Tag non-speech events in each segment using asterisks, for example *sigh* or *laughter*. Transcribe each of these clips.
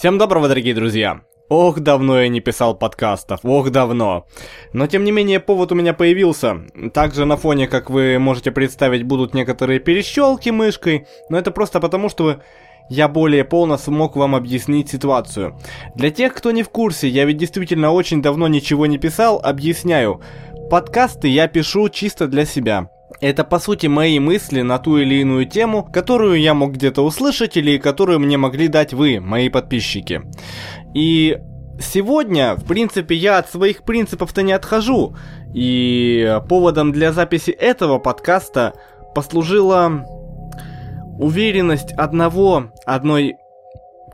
Всем доброго, дорогие друзья! Ох, давно я не писал подкастов, ох, давно. Но, тем не менее, повод у меня появился. Также на фоне, как вы можете представить, будут некоторые перещелки мышкой, но это просто потому, что я более полно смог вам объяснить ситуацию. Для тех, кто не в курсе, я ведь действительно очень давно ничего не писал, объясняю. Подкасты я пишу чисто для себя. Это по сути мои мысли на ту или иную тему, которую я мог где-то услышать или которую мне могли дать вы, мои подписчики. И сегодня, в принципе, я от своих принципов-то не отхожу. И поводом для записи этого подкаста послужила уверенность одного, одной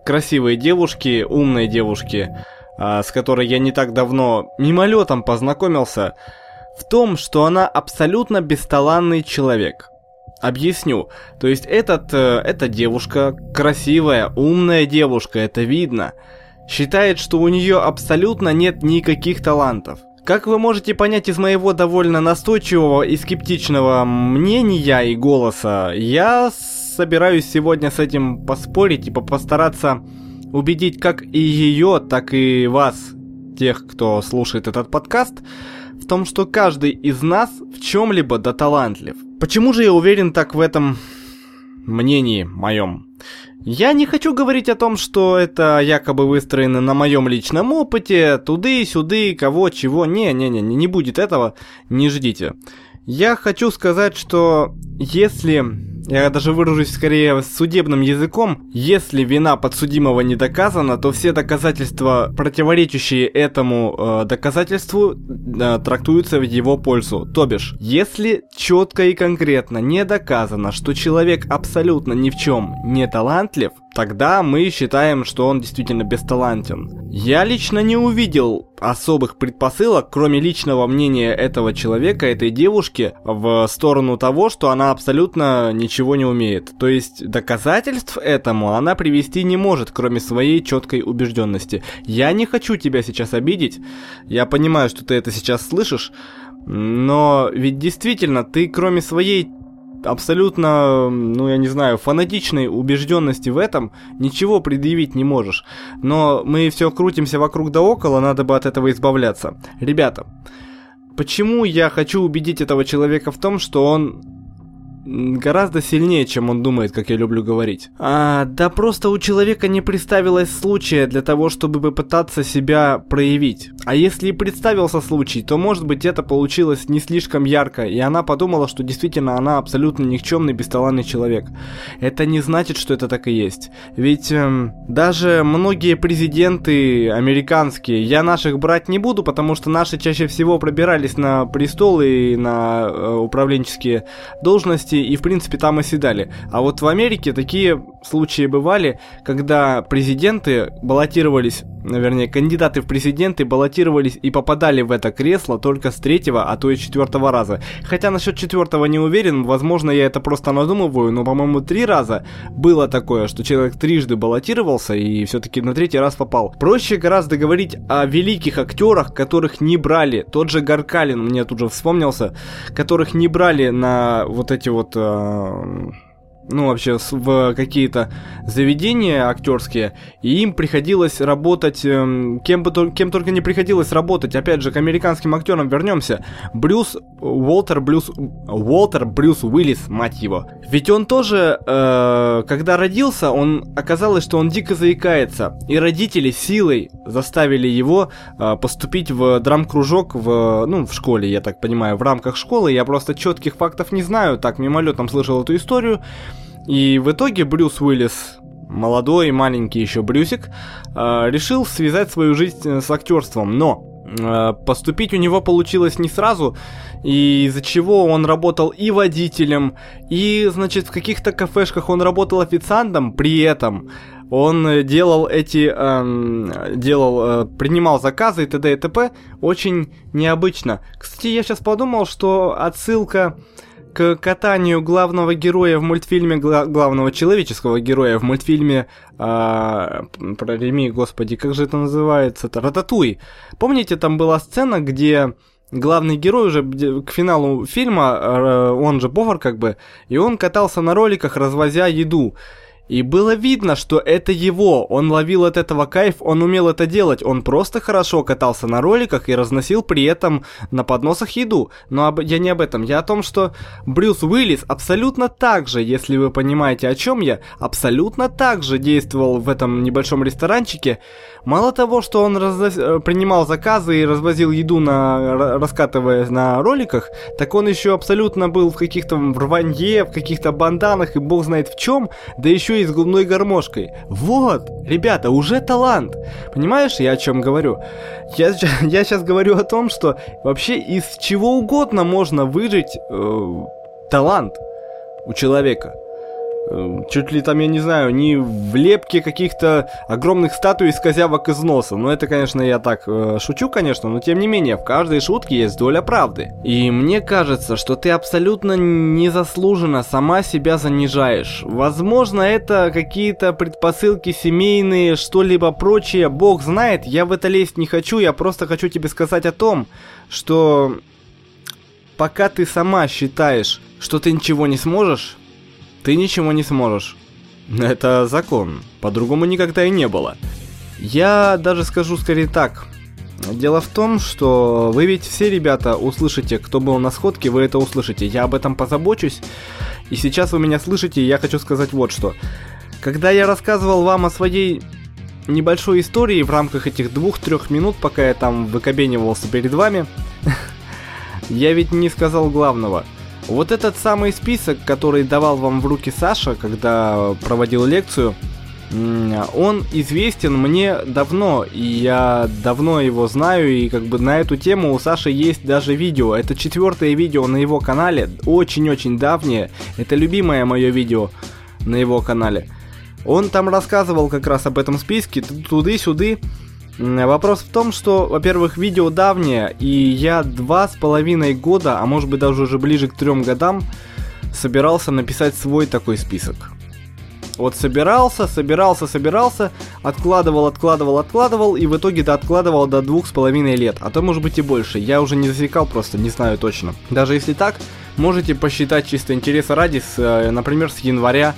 красивой девушки, умной девушки, а, с которой я не так давно мимолетом познакомился, в том, что она абсолютно бесталанный человек. Объясню. То есть этот, э, эта девушка, красивая, умная девушка, это видно, считает, что у нее абсолютно нет никаких талантов. Как вы можете понять из моего довольно настойчивого и скептичного мнения и голоса, я собираюсь сегодня с этим поспорить и постараться убедить как и ее, так и вас, тех, кто слушает этот подкаст, в том, что каждый из нас в чем-либо да талантлив. Почему же я уверен так в этом мнении моем? Я не хочу говорить о том, что это якобы выстроено на моем личном опыте, туды-сюды, кого, чего, не-не-не, не будет этого, не ждите. Я хочу сказать, что если я даже выражусь скорее судебным языком, если вина подсудимого не доказана, то все доказательства, противоречащие этому э, доказательству, э, трактуются в его пользу. То бишь, если четко и конкретно не доказано, что человек абсолютно ни в чем не талантлив, тогда мы считаем, что он действительно бесталантен. Я лично не увидел особых предпосылок, кроме личного мнения этого человека, этой девушки, в сторону того, что она абсолютно ничего не умеет. То есть доказательств этому она привести не может, кроме своей четкой убежденности. Я не хочу тебя сейчас обидеть, я понимаю, что ты это сейчас слышишь, но ведь действительно ты кроме своей абсолютно, ну я не знаю, фанатичной убежденности в этом ничего предъявить не можешь. Но мы все крутимся вокруг да около, надо бы от этого избавляться. Ребята, почему я хочу убедить этого человека в том, что он гораздо сильнее, чем он думает, как я люблю говорить. А, да просто у человека не представилось случая для того, чтобы попытаться себя проявить. А если и представился случай, то может быть это получилось не слишком ярко, и она подумала, что действительно она абсолютно никчемный, бесталанный человек. Это не значит, что это так и есть. Ведь эм, даже многие президенты американские, я наших брать не буду, потому что наши чаще всего пробирались на престолы и на э, управленческие должности, и, в принципе, там оседали. А вот в Америке такие случаи бывали, когда президенты баллотировались, вернее, кандидаты в президенты баллотировались и попадали в это кресло только с третьего, а то и четвертого раза. Хотя насчет четвертого не уверен, возможно, я это просто надумываю, но, по-моему, три раза было такое, что человек трижды баллотировался и все-таки на третий раз попал. Проще гораздо говорить о великих актерах, которых не брали. Тот же Гаркалин мне тут же вспомнился, которых не брали на вот эти вот э, ну, вообще, в какие-то заведения актерские, и им приходилось работать, э, кем, бы, кем только не приходилось работать. Опять же, к американским актерам вернемся. Брюс Уолтер Брюс... Уолтер Брюс Уиллис, мать его. Ведь он тоже, э, когда родился, он оказалось, что он дико заикается. И родители силой заставили его э, поступить в драм-кружок в, ну, в школе, я так понимаю, в рамках школы. Я просто четких фактов не знаю, так мимолетом слышал эту историю. И в итоге Брюс Уиллис, молодой, маленький еще Брюсик, э, решил связать свою жизнь с актерством. Но э, поступить у него получилось не сразу, и из-за чего он работал и водителем, и, значит, в каких-то кафешках он работал официантом, при этом он делал эти, эм, делал, э, принимал заказы и т.д. и т.п. очень необычно. Кстати, я сейчас подумал, что отсылка к катанию главного героя в мультфильме, гла- главного человеческого героя в мультфильме э, про Реми, господи, как же это называется-то? Рататуй. Помните, там была сцена, где главный герой уже к финалу фильма, э, он же повар как бы, и он катался на роликах, развозя еду. И было видно, что это его, он ловил от этого кайф, он умел это делать, он просто хорошо катался на роликах и разносил при этом на подносах еду. Но об... я не об этом, я о том, что Брюс Уиллис абсолютно так же, если вы понимаете о чем я, абсолютно так же действовал в этом небольшом ресторанчике. Мало того, что он разнос... Э, принимал заказы и развозил еду, на... раскатывая на роликах, так он еще абсолютно был в каких-то рванье, в каких-то банданах и бог знает в чем, да еще и с губной гармошкой. Вот, ребята, уже талант. Понимаешь, я о чем говорю? Я, *laughs* я сейчас говорю о том, что вообще из чего угодно можно выжить э, талант у человека. Эм, чуть ли там, я не знаю, не в лепке каких-то огромных статуй из козявок из носа. Ну, это, конечно, я так э, шучу, конечно, но тем не менее, в каждой шутке есть доля правды. И мне кажется, что ты абсолютно незаслуженно сама себя занижаешь. Возможно, это какие-то предпосылки семейные, что-либо прочее, бог знает, я в это лезть не хочу, я просто хочу тебе сказать о том, что пока ты сама считаешь, что ты ничего не сможешь, ты ничего не сможешь. Это закон. По-другому никогда и не было. Я даже скажу скорее так. Дело в том, что вы ведь все, ребята, услышите, кто был на сходке, вы это услышите. Я об этом позабочусь. И сейчас вы меня слышите, и я хочу сказать вот что. Когда я рассказывал вам о своей небольшой истории в рамках этих двух-трех минут, пока я там выкобенивался перед вами, *laughs* я ведь не сказал главного – вот этот самый список, который давал вам в руки Саша, когда проводил лекцию, он известен мне давно, и я давно его знаю, и как бы на эту тему у Саши есть даже видео. Это четвертое видео на его канале, очень-очень давнее. Это любимое мое видео на его канале. Он там рассказывал как раз об этом списке, туды-сюды. Вопрос в том, что, во-первых, видео давнее, и я два с половиной года, а может быть даже уже ближе к трем годам, собирался написать свой такой список. Вот собирался, собирался, собирался, откладывал, откладывал, откладывал, и в итоге до откладывал до двух с половиной лет, а то может быть и больше. Я уже не засекал, просто не знаю точно. Даже если так, можете посчитать чисто интереса ради, с, э, например, с января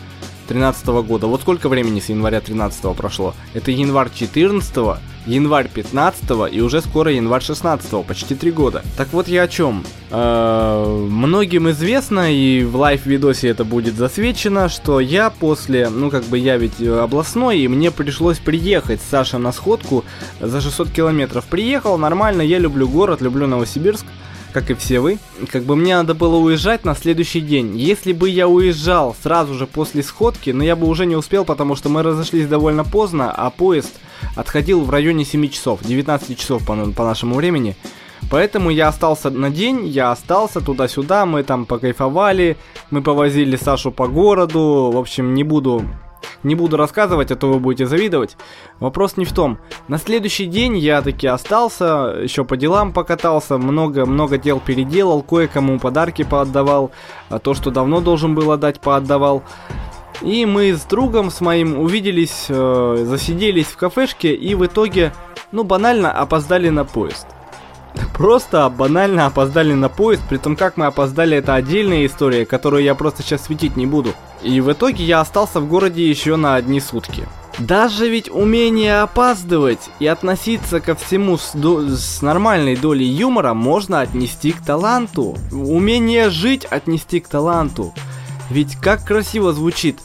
2013 года. Вот сколько времени с января 13 прошло? Это январь 14, январь 15 и уже скоро январь 16, почти 3 года. Так вот я о чем. Э, многим известно, и в лайв-видосе это будет засвечено, что я после, ну как бы я ведь областной, и мне пришлось приехать с Сашей на сходку за 600 километров. Приехал, нормально, я люблю город, люблю Новосибирск как и все вы. Как бы мне надо было уезжать на следующий день. Если бы я уезжал сразу же после сходки, но я бы уже не успел, потому что мы разошлись довольно поздно, а поезд отходил в районе 7 часов, 19 часов по, по нашему времени. Поэтому я остался на день, я остался туда-сюда, мы там покайфовали, мы повозили Сашу по городу, в общем, не буду не буду рассказывать, а то вы будете завидовать. Вопрос не в том. На следующий день я таки остался, еще по делам покатался, много-много дел переделал, кое-кому подарки поотдавал, а то, что давно должен был отдать, поотдавал. И мы с другом с моим увиделись, э, засиделись в кафешке и в итоге, ну банально, опоздали на поезд. *laughs* Просто банально опоздали на поезд, при том как мы опоздали, это отдельная история, которую я просто сейчас светить не буду. И в итоге я остался в городе еще на одни сутки. Даже ведь умение опаздывать и относиться ко всему с, до с нормальной долей юмора можно отнести к таланту. Умение жить отнести к таланту. Ведь как красиво звучит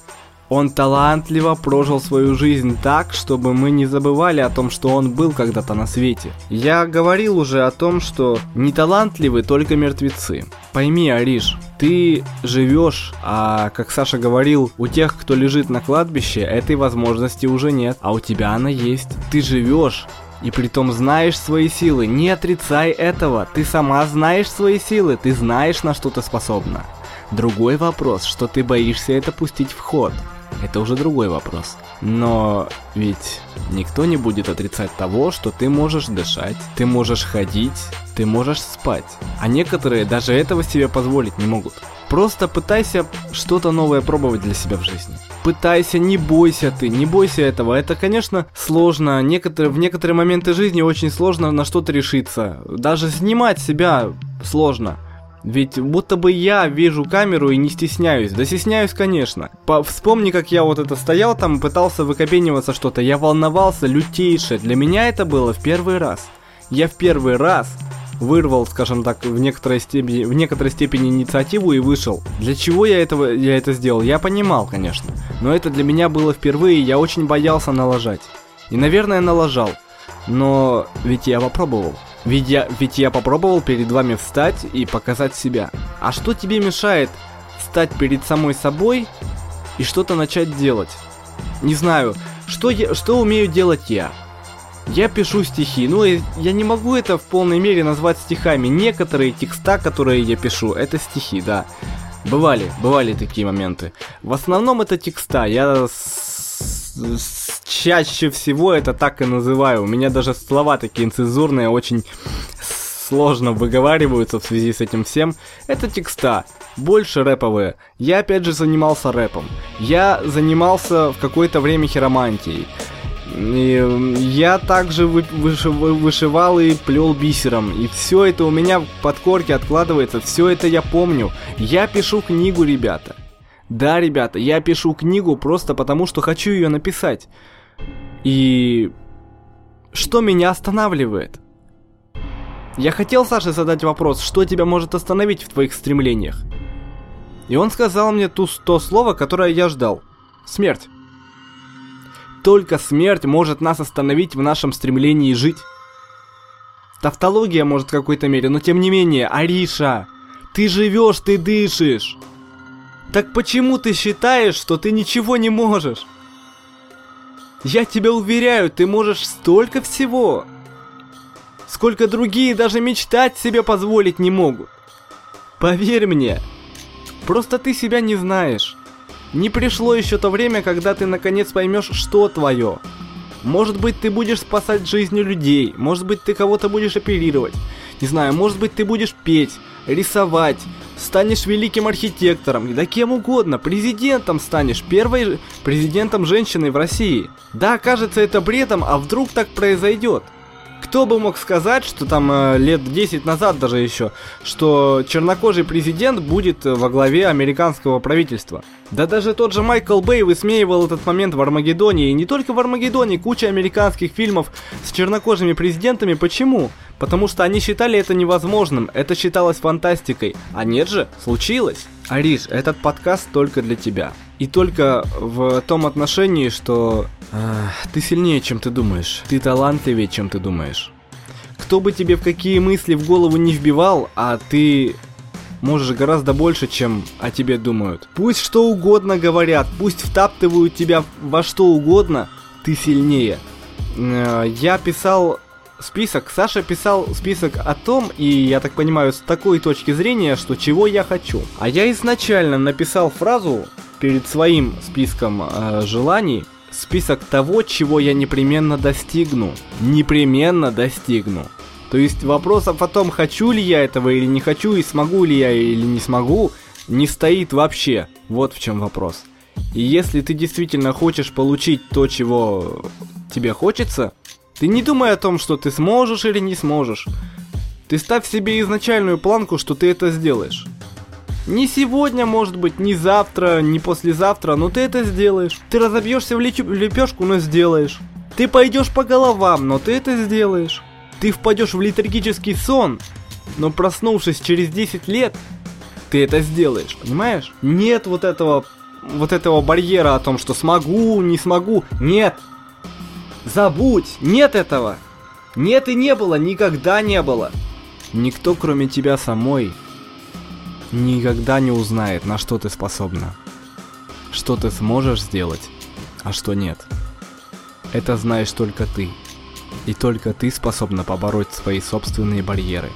он талантливо прожил свою жизнь так, чтобы мы не забывали о том, что он был когда-то на свете. Я говорил уже о том, что не талантливы только мертвецы. Пойми, Ариш, ты живешь, а как Саша говорил, у тех, кто лежит на кладбище, этой возможности уже нет, а у тебя она есть. Ты живешь, и при том знаешь свои силы. Не отрицай этого. Ты сама знаешь свои силы. Ты знаешь, на что ты способна. Другой вопрос, что ты боишься это пустить в ход это уже другой вопрос. Но ведь никто не будет отрицать того, что ты можешь дышать, ты можешь ходить, ты можешь спать. А некоторые даже этого себе позволить не могут. Просто пытайся что-то новое пробовать для себя в жизни. Пытайся, не бойся ты, не бойся этого. Это, конечно, сложно. Некоторые, в некоторые моменты жизни очень сложно на что-то решиться. Даже снимать себя сложно. Ведь будто бы я вижу камеру и не стесняюсь. Да стесняюсь, конечно. По вспомни, как я вот это стоял там, пытался выкопениваться что-то. Я волновался лютейше. Для меня это было в первый раз. Я в первый раз вырвал, скажем так, в некоторой степени, в некоторой степени инициативу и вышел. Для чего я этого, я это сделал? Я понимал, конечно. Но это для меня было впервые, я очень боялся налажать. И, наверное, налажал. Но ведь я попробовал. Ведь я, ведь я попробовал перед вами встать и показать себя. А что тебе мешает встать перед самой собой и что-то начать делать? Не знаю, что, я, что умею делать я? Я пишу стихи, ну я не могу это в полной мере назвать стихами. Некоторые текста, которые я пишу, это стихи, да. Бывали, бывали такие моменты. В основном это текста. Я с, с, чаще всего это так и называю. У меня даже слова такие инцензурные, очень сложно выговариваются в связи с этим всем. Это текста, больше рэповые. Я опять же занимался рэпом. Я занимался в какое-то время хиромантией. И я также вы, выш, вышивал и плел бисером. И все это у меня в подкорке откладывается, все это я помню. Я пишу книгу, ребята. Да, ребята, я пишу книгу просто потому, что хочу ее написать. И что меня останавливает? Я хотел Саше задать вопрос, что тебя может остановить в твоих стремлениях? И он сказал мне ту, то слово, которое я ждал. Смерть. Только смерть может нас остановить в нашем стремлении жить. Тавтология может в какой-то мере, но тем не менее, Ариша, ты живешь, ты дышишь. Так почему ты считаешь, что ты ничего не можешь? Я тебя уверяю, ты можешь столько всего. Сколько другие даже мечтать себе позволить не могут. Поверь мне, просто ты себя не знаешь. Не пришло еще то время, когда ты наконец поймешь, что твое. Может быть, ты будешь спасать жизни людей, может быть, ты кого-то будешь оперировать. Не знаю, может быть, ты будешь петь, рисовать, станешь великим архитектором, да кем угодно, президентом станешь, первой президентом женщиной в России. Да, кажется это бредом, а вдруг так произойдет? Кто бы мог сказать, что там э, лет 10 назад даже еще, что чернокожий президент будет во главе американского правительства? Да даже тот же Майкл Бэй высмеивал этот момент в Армагеддоне, и не только в Армагеддоне, куча американских фильмов с чернокожими президентами. Почему? Потому что они считали это невозможным, это считалось фантастикой. А нет же, случилось. Ариш, этот подкаст только для тебя. И только в том отношении, что э, ты сильнее, чем ты думаешь. Ты талантливее, чем ты думаешь. Кто бы тебе в какие мысли в голову не вбивал, а ты можешь гораздо больше, чем о тебе думают. Пусть что угодно говорят, пусть втаптывают тебя во что угодно, ты сильнее. Э, я писал список, Саша писал список о том, и я так понимаю, с такой точки зрения, что чего я хочу. А я изначально написал фразу перед своим списком э, желаний, список того, чего я непременно достигну. Непременно достигну. То есть вопросов о том, хочу ли я этого или не хочу, и смогу ли я или не смогу, не стоит вообще. Вот в чем вопрос. И если ты действительно хочешь получить то, чего тебе хочется, ты не думай о том, что ты сможешь или не сможешь. Ты ставь себе изначальную планку, что ты это сделаешь. Не сегодня, может быть, не завтра, не послезавтра, но ты это сделаешь. Ты разобьешься в, лепешку, но сделаешь. Ты пойдешь по головам, но ты это сделаешь. Ты впадешь в литургический сон, но проснувшись через 10 лет, ты это сделаешь, понимаешь? Нет вот этого, вот этого барьера о том, что смогу, не смогу. Нет. Забудь, нет этого. Нет и не было, никогда не было. Никто, кроме тебя самой, никогда не узнает, на что ты способна. Что ты сможешь сделать, а что нет. Это знаешь только ты. И только ты способна побороть свои собственные барьеры.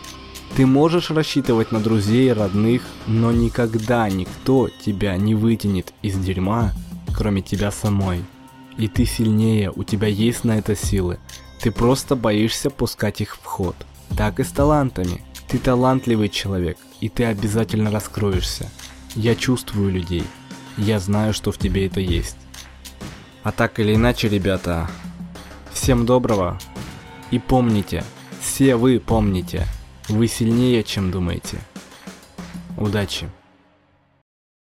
Ты можешь рассчитывать на друзей, родных, но никогда никто тебя не вытянет из дерьма, кроме тебя самой. И ты сильнее, у тебя есть на это силы. Ты просто боишься пускать их в ход. Так и с талантами. Ты талантливый человек, и ты обязательно раскроешься. Я чувствую людей. Я знаю, что в тебе это есть. А так или иначе, ребята, всем доброго. И помните, все вы помните, вы сильнее, чем думаете. Удачи!